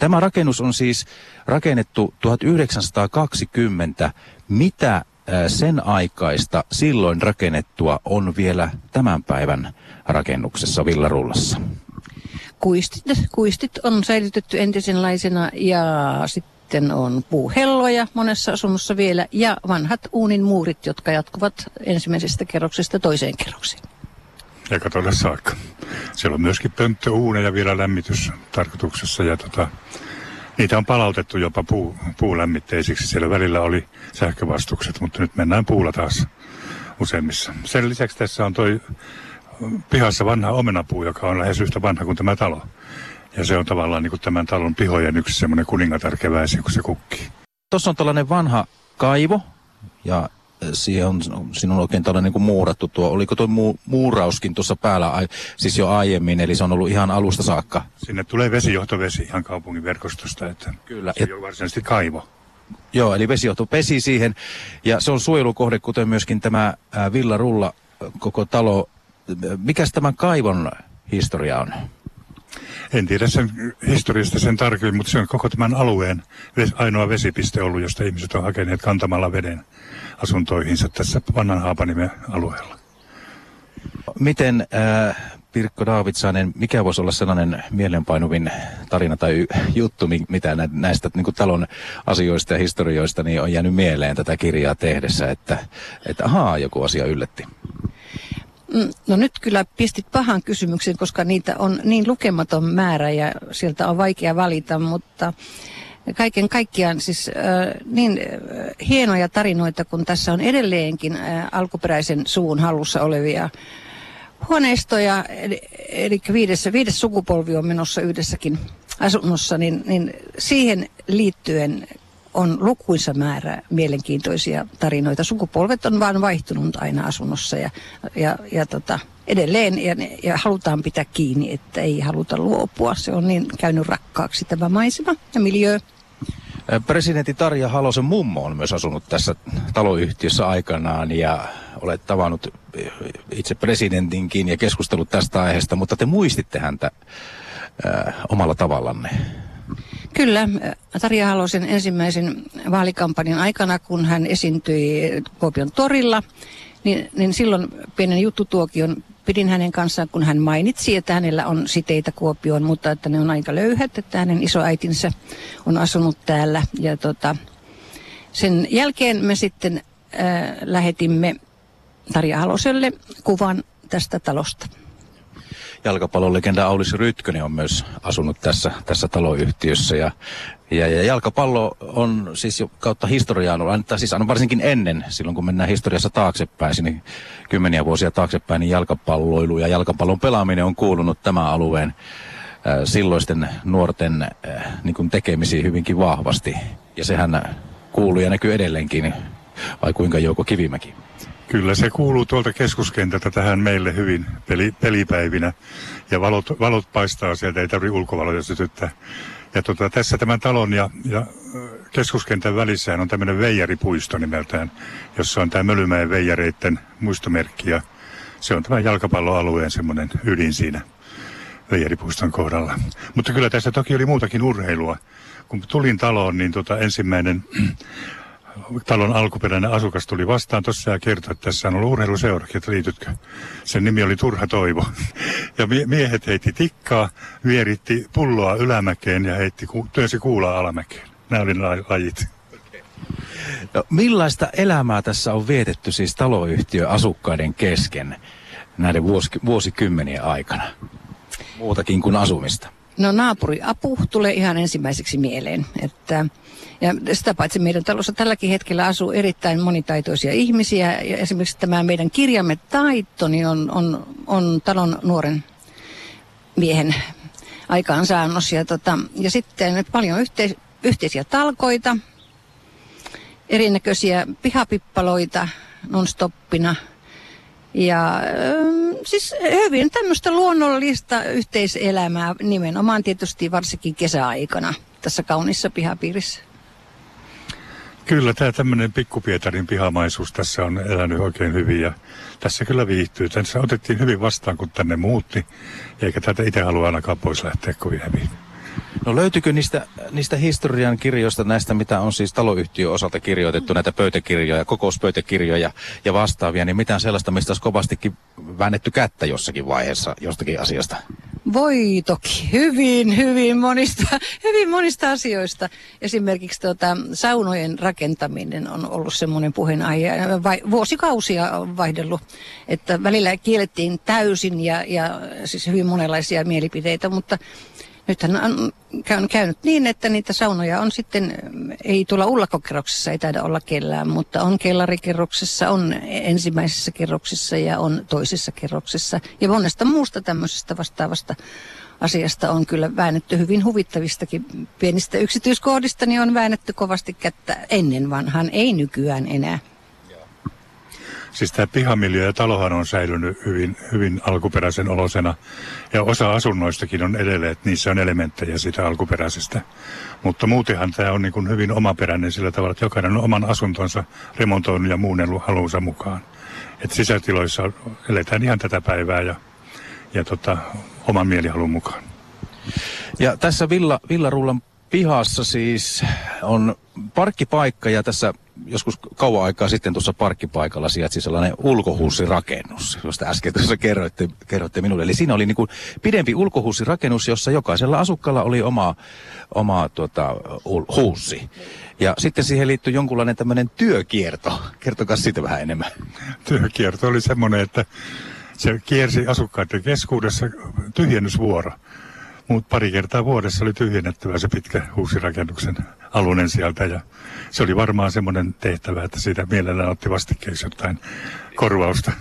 Tämä rakennus on siis rakennettu 1920. Mitä sen aikaista silloin rakennettua on vielä tämän päivän rakennuksessa Villarullassa? Kuistit, kuistit on säilytetty entisenlaisena ja sitten on puuhelloja monessa asunnossa vielä ja vanhat uunin muurit, jotka jatkuvat ensimmäisestä kerroksesta toiseen kerrokseen. Ja katolle saakka. Siellä on myöskin pönttöuuneja vielä lämmitystarkoituksessa ja tota, niitä on palautettu jopa puu, puulämmitteisiksi. Siellä välillä oli sähkövastukset, mutta nyt mennään puulla taas useimmissa. Sen lisäksi tässä on toi pihassa vanha omenapuu, joka on lähes yhtä vanha kuin tämä talo. Ja se on tavallaan niin kuin tämän talon pihojen yksi semmoinen kuningatar keväisi, kun se kukkii. Tuossa on tällainen vanha kaivo ja siihen on, siinä on oikein tällainen niin kuin muurattu tuo. Oliko tuo mu, muurauskin tuossa päällä, ai, siis jo aiemmin, eli se on ollut ihan alusta saakka? Sinne tulee vesijohtovesi ihan kaupungin verkostosta, että Kyllä. se on varsinaisesti kaivo. Joo, eli vesijohto pesi siihen, ja se on suojelukohde, kuten myöskin tämä ää, Villa Rulla, koko talo. Mikäs tämän kaivon historia on? En tiedä sen historiasta sen tarkemmin, mutta se on koko tämän alueen ainoa vesipiste ollut, josta ihmiset on hakeneet kantamalla veden asuntoihinsa tässä vanhan Haapanimen alueella. Miten äh, Pirkko Daavitsanen, mikä voisi olla sellainen mielenpainuvin tarina tai juttu, mitä näistä niin kuin talon asioista ja historioista niin on jäänyt mieleen tätä kirjaa tehdessä, että, että ahaa, joku asia yllätti? Mm, no nyt kyllä pistit pahan kysymyksen, koska niitä on niin lukematon määrä ja sieltä on vaikea valita, mutta kaiken kaikkiaan siis äh, niin äh, hienoja tarinoita, kun tässä on edelleenkin äh, alkuperäisen suvun hallussa olevia huoneistoja, eli, eli viides, viides sukupolvi on menossa yhdessäkin asunnossa, niin, niin siihen liittyen on lukuisa määrä mielenkiintoisia tarinoita. Sukupolvet on vaan vaihtunut aina asunnossa ja, ja, ja tota, edelleen ja, ja halutaan pitää kiinni, että ei haluta luopua. Se on niin käynyt rakkaaksi tämä maisema ja miljö. Presidentti Tarja Halosen mummo on myös asunut tässä taloyhtiössä aikanaan ja olet tavannut itse presidentinkin ja keskustellut tästä aiheesta, mutta te muistitte häntä äh, omalla tavallanne. Kyllä, Tarja Halosen ensimmäisen vaalikampanjan aikana, kun hän esiintyi Kuopion torilla, niin, niin silloin pienen juttutuokion pidin hänen kanssaan, kun hän mainitsi, että hänellä on siteitä Kuopioon, mutta että ne on aika löyhät, että hänen isoäitinsä on asunut täällä. Ja tota, sen jälkeen me sitten äh, lähetimme Tarja Haloselle kuvan tästä talosta jalkapallolegenda Aulis Rytkönen on myös asunut tässä, tässä taloyhtiössä. Ja, ja, ja jalkapallo on siis jo kautta historiaa tai siis varsinkin ennen, silloin kun mennään historiassa taaksepäin, sinne kymmeniä vuosia taaksepäin, niin jalkapalloilu ja jalkapallon pelaaminen on kuulunut tämän alueen äh, silloisten nuorten äh, niin kuin tekemisiin hyvinkin vahvasti. Ja sehän kuuluu ja näkyy edelleenkin, vai kuinka Jouko Kivimäki? Kyllä se kuuluu tuolta keskuskentältä tähän meille hyvin peli, pelipäivinä. Ja valot, valot paistaa sieltä, ei tarvitse ulkovaloja sytyttää. Ja tota, tässä tämän talon ja, ja keskuskentän välissä on tämmöinen veijaripuisto nimeltään, jossa on tämä Mölymäen veijareiden muistomerkki. Ja se on tämän jalkapalloalueen semmoinen ydin siinä veijaripuiston kohdalla. Mutta kyllä tässä toki oli muutakin urheilua. Kun tulin taloon, niin tota ensimmäinen talon alkuperäinen asukas tuli vastaan tuossa ja kertoi, että tässä on ollut urheiluseura, että liitytkö. Sen nimi oli Turha Toivo. Ja miehet heitti tikkaa, vieritti pulloa ylämäkeen ja heitti, työsi kuulaa alamäkeen. Nämä oli lajit. No, millaista elämää tässä on vietetty siis taloyhtiöasukkaiden kesken näiden vuos, vuosikymmenien aikana? Muutakin kuin asumista. No naapuri apu tulee ihan ensimmäiseksi mieleen. Että, ja sitä paitsi meidän talossa tälläkin hetkellä asuu erittäin monitaitoisia ihmisiä. Ja esimerkiksi tämä meidän kirjamme taito niin on, on, on talon nuoren miehen aikaansaannos. Ja, tota, ja sitten paljon yhteis, yhteisiä talkoita, erinäköisiä pihapippaloita non-stoppina – ja ähm, siis hyvin tämmöistä luonnollista yhteiselämää nimenomaan tietysti varsinkin kesäaikana tässä kaunissa pihapiirissä. Kyllä, tämä tämmöinen pikkupietarin pihamaisuus tässä on elänyt oikein hyvin ja tässä kyllä viihtyy. Tässä otettiin hyvin vastaan, kun tänne muutti, eikä tätä itse halua ainakaan pois lähteä kovin hyvin. No löytyykö niistä, niistä historian kirjoista näistä, mitä on siis taloyhtiön osalta kirjoitettu, näitä pöytäkirjoja, kokouspöytäkirjoja ja vastaavia, niin mitään sellaista, mistä olisi kovastikin väännetty kättä jossakin vaiheessa jostakin asiasta? Voi toki, hyvin, hyvin monista, hyvin monista asioista. Esimerkiksi tuota, saunojen rakentaminen on ollut semmoinen puheenaihe. Vai, vuosikausia on vaihdellut, että välillä kiellettiin täysin ja, ja siis hyvin monenlaisia mielipiteitä, mutta nythän on käynyt niin, että niitä saunoja on sitten, ei tuolla ullakokerroksessa ei taida olla kellään, mutta on kellarikerroksessa, on ensimmäisessä kerroksessa ja on toisessa kerroksessa. Ja monesta muusta tämmöisestä vastaavasta asiasta on kyllä väännetty hyvin huvittavistakin pienistä yksityiskohdista, niin on väännetty kovasti kättä ennen vanhan, ei nykyään enää. Siis tämä pihamiljö ja talohan on säilynyt hyvin, hyvin alkuperäisen olosena. Ja osa asunnoistakin on edelleen, että niissä on elementtejä siitä alkuperäisestä. Mutta muutenhan tämä on niin kuin hyvin omaperäinen sillä tavalla, että jokainen on oman asuntonsa remontoinut ja muunnellut haluunsa mukaan. Että sisätiloissa eletään ihan tätä päivää ja, ja tota, oman mielihalun mukaan. Ja tässä Villa, Villarullan pihassa siis on parkkipaikka ja tässä joskus kauan aikaa sitten tuossa parkkipaikalla sijaitsi sellainen ulkohuussirakennus, josta äsken tuossa kerroitte, kerroitte minulle. Eli siinä oli niin kuin pidempi ulkohuussirakennus, jossa jokaisella asukkaalla oli oma, oma tuota, huussi. Ja sitten siihen liittyy jonkunlainen tämmöinen työkierto. Kertokaa siitä vähän enemmän. Työkierto oli semmoinen, että se kiersi asukkaiden keskuudessa tyhjennysvuoro. Mutta pari kertaa vuodessa oli tyhjennettävä se pitkä huusirakennuksen alunen sieltä ja se oli varmaan semmoinen tehtävä, että siitä mielellään otti vastikkeeksi jotain korvausta.